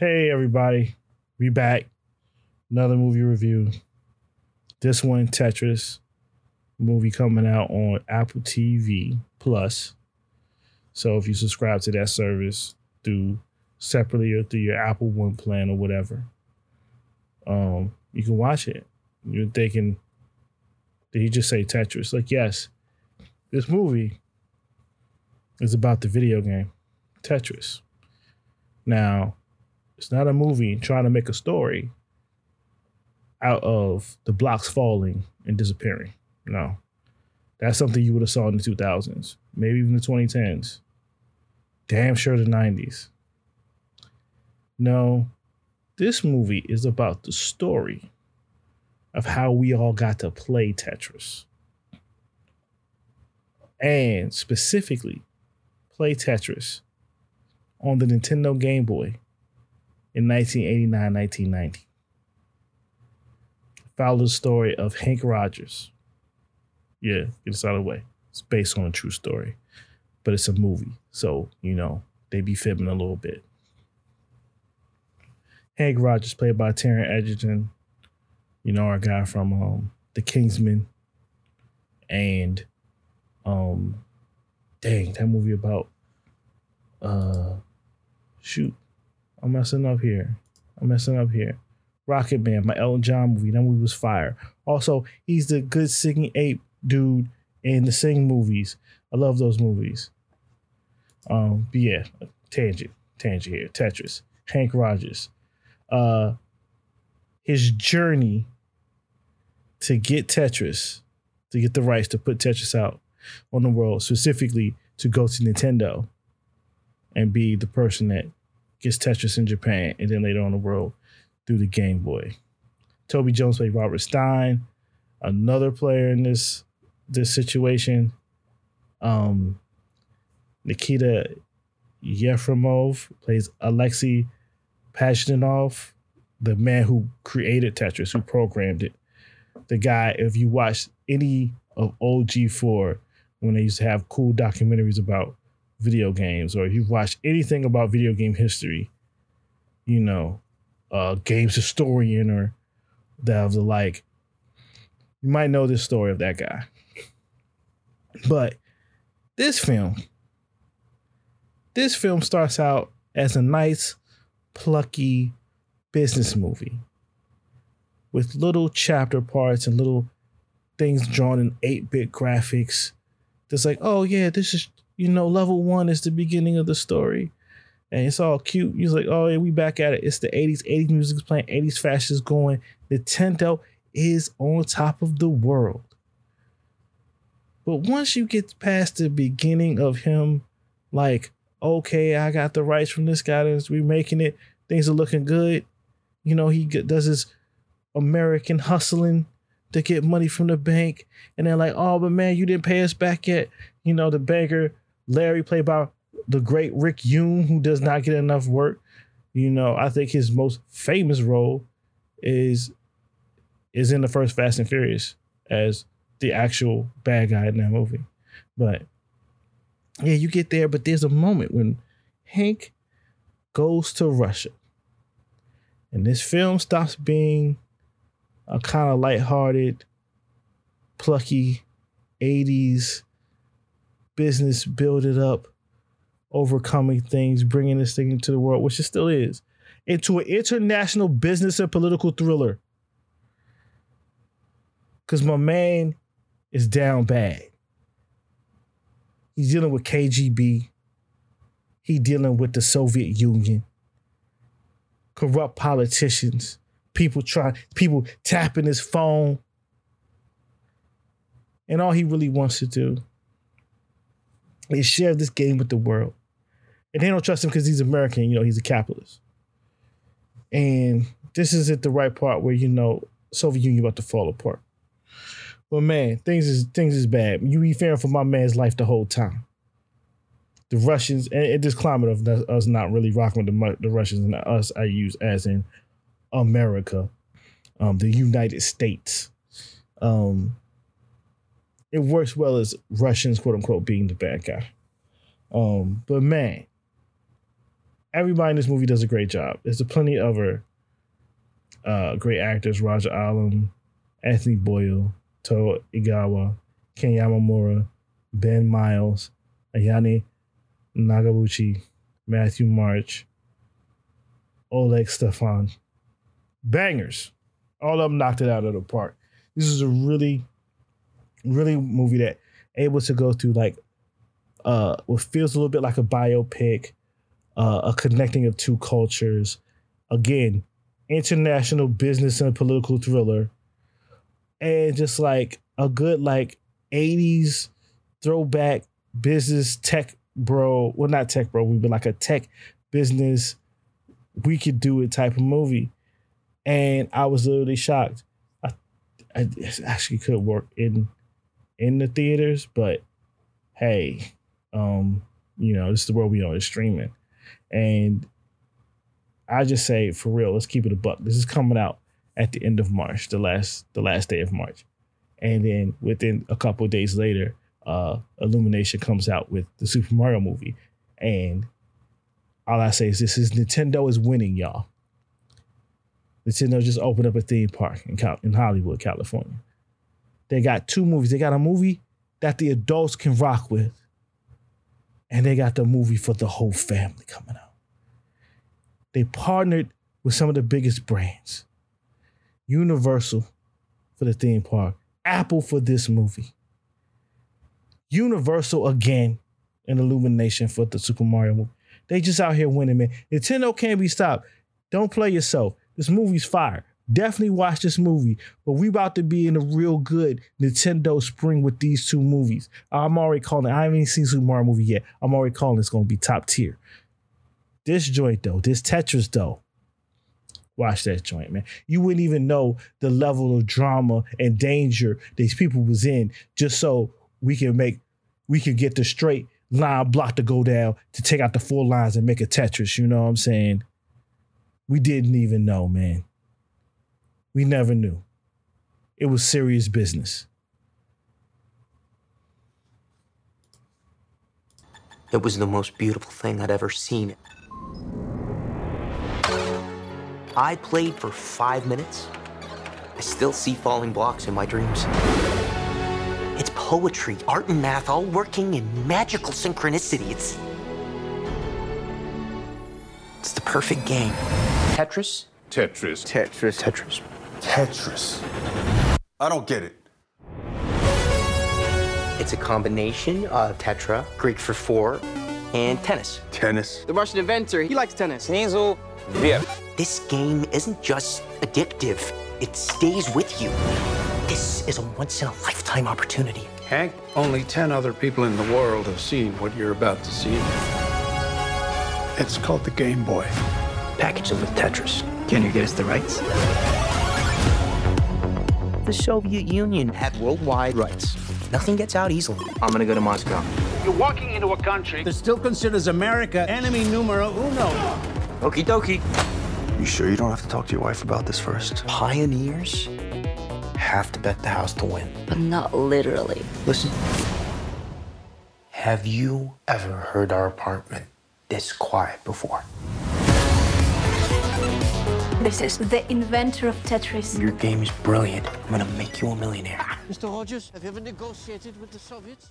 Hey everybody, we back. Another movie review. This one, Tetris, movie coming out on Apple TV Plus. So if you subscribe to that service through separately or through your Apple One plan or whatever, um, you can watch it. You're thinking, did he just say Tetris? Like, yes, this movie is about the video game Tetris. Now, it's not a movie trying to make a story out of the blocks falling and disappearing. No. That's something you would have saw in the 2000s, maybe even the 2010s. Damn sure the 90s. No, this movie is about the story of how we all got to play Tetris. And specifically, play Tetris on the Nintendo Game Boy in 1989 1990. Follow the story of Hank Rogers. Yeah, get this out of the way. It's based on a true story, but it's a movie. So, you know, they be fibbing a little bit. Hank Rogers, played by Taron Egerton, you know, our guy from um, The Kingsman and um dang, that movie about uh shoot. I'm messing up here. I'm messing up here. Rocket Man, my Elton John movie. That movie was fire. Also, he's the good singing ape dude in the Sing movies. I love those movies. Um, but yeah, tangent, tangent here. Tetris. Hank Rogers. Uh, his journey to get Tetris, to get the rights to put Tetris out on the world, specifically to go to Nintendo and be the person that gets Tetris in Japan and then later on the world through the Game Boy. Toby Jones played Robert Stein, another player in this this situation. Um, Nikita Yefremov plays Alexei Pajitnov, the man who created Tetris, who programmed it. The guy, if you watch any of OG4, when they used to have cool documentaries about video games, or if you've watched anything about video game history, you know, uh, games historian or that of the like, you might know this story of that guy. But this film, this film starts out as a nice, plucky business movie with little chapter parts and little things drawn in 8 bit graphics. That's like, oh, yeah, this is, you know, level one is the beginning of the story. And it's all cute. He's like, oh, yeah, we back at it. It's the 80s. 80s music is playing, 80s fashion is going. Nintendo is on top of the world. But once you get past the beginning of him, like, okay, I got the rights from this guy that's remaking it, things are looking good. You know, he does his American hustling to get money from the bank. And they're like, oh, but man, you didn't pay us back yet. You know, the banker, Larry, played by the great Rick Yune, who does not get enough work. You know, I think his most famous role is is in the first Fast and Furious as the actual bad guy in that movie. But yeah, you get there, but there's a moment when Hank goes to Russia. And this film stops being a kind of lighthearted, plucky 80s business, build it up, overcoming things, bringing this thing into the world, which it still is, into an international business and political thriller. Because my man is down bad. He's dealing with KGB. He dealing with the Soviet Union. Corrupt politicians. People trying, people tapping his phone. And all he really wants to do is share this game with the world. And they don't trust him because he's American, you know, he's a capitalist. And this is at the right part where, you know, Soviet Union about to fall apart. But man, things is things is bad. You be fearing for my man's life the whole time. The Russians and, this climate of us not really rocking with the, the Russians and us, I use as in America, um, the United States. Um, it works well as Russians, quote unquote, being the bad guy. Um, but man, everybody in this movie does a great job. There's a plenty of other uh, great actors: Roger Allam, Anthony Boyle, Togo Igawa, Ken Yamamura, Ben Miles, Ayane Nagabuchi, Matthew Marsh, Oleg Stefan. Bangers. All of them knocked it out of the park. This is a really, really movie that able to go through like uh what feels a little bit like a biopic, uh, a connecting of two cultures. Again, international business and a political thriller. And just like a good like 80s throwback business tech bro. Well, not tech bro, we've been like a tech business, we could do it type of movie. And I was literally shocked. I, I actually could work in in the theaters, but hey, um, you know, this is the world we are, it's streaming. And I just say for real, let's keep it a buck. This is coming out at the end of March, the last the last day of March. And then within a couple days later, uh Illumination comes out with the Super Mario movie. And all I say is this is Nintendo is winning, y'all. Nintendo just opened up a theme park in, Cal- in Hollywood, California. They got two movies. They got a movie that the adults can rock with, and they got the movie for the whole family coming out. They partnered with some of the biggest brands Universal for the theme park, Apple for this movie, Universal again, and Illumination for the Super Mario movie. They just out here winning, man. Nintendo can't be stopped. Don't play yourself. This movie's fire. Definitely watch this movie. But we about to be in a real good Nintendo spring with these two movies. I'm already calling. It, I haven't even seen Super Mario movie yet. I'm already calling it's gonna be top tier. This joint though, this Tetris though. Watch that joint, man. You wouldn't even know the level of drama and danger these people was in just so we can make we can get the straight line block to go down to take out the four lines and make a Tetris. You know what I'm saying? We didn't even know, man. We never knew. It was serious business. It was the most beautiful thing I'd ever seen. I played for five minutes. I still see falling blocks in my dreams. It's poetry, art, and math all working in magical synchronicity. It's. It's the perfect game. Tetris? Tetris. Tetris. Tetris. Tetris. I don't get it. It's a combination of tetra, Greek for four, and tennis. Tennis? The Russian inventor, he likes tennis. Sneasel, beer. This game isn't just addictive, it stays with you. This is a once in a lifetime opportunity. Hank, only 10 other people in the world have seen what you're about to see. It's called the Game Boy. Package it with Tetris. Can you get us the rights? The Soviet Union had worldwide rights. Nothing gets out easily. I'm gonna go to Moscow. You're walking into a country that still considers America enemy numero uno. Okie dokie. You sure you don't have to talk to your wife about this first? Pioneers have to bet the house to win. But not literally. Listen. Have you ever heard our apartment this quiet before? This is the inventor of Tetris. Your game is brilliant. I'm gonna make you a millionaire. Mr. Rogers, have you ever negotiated with the Soviets?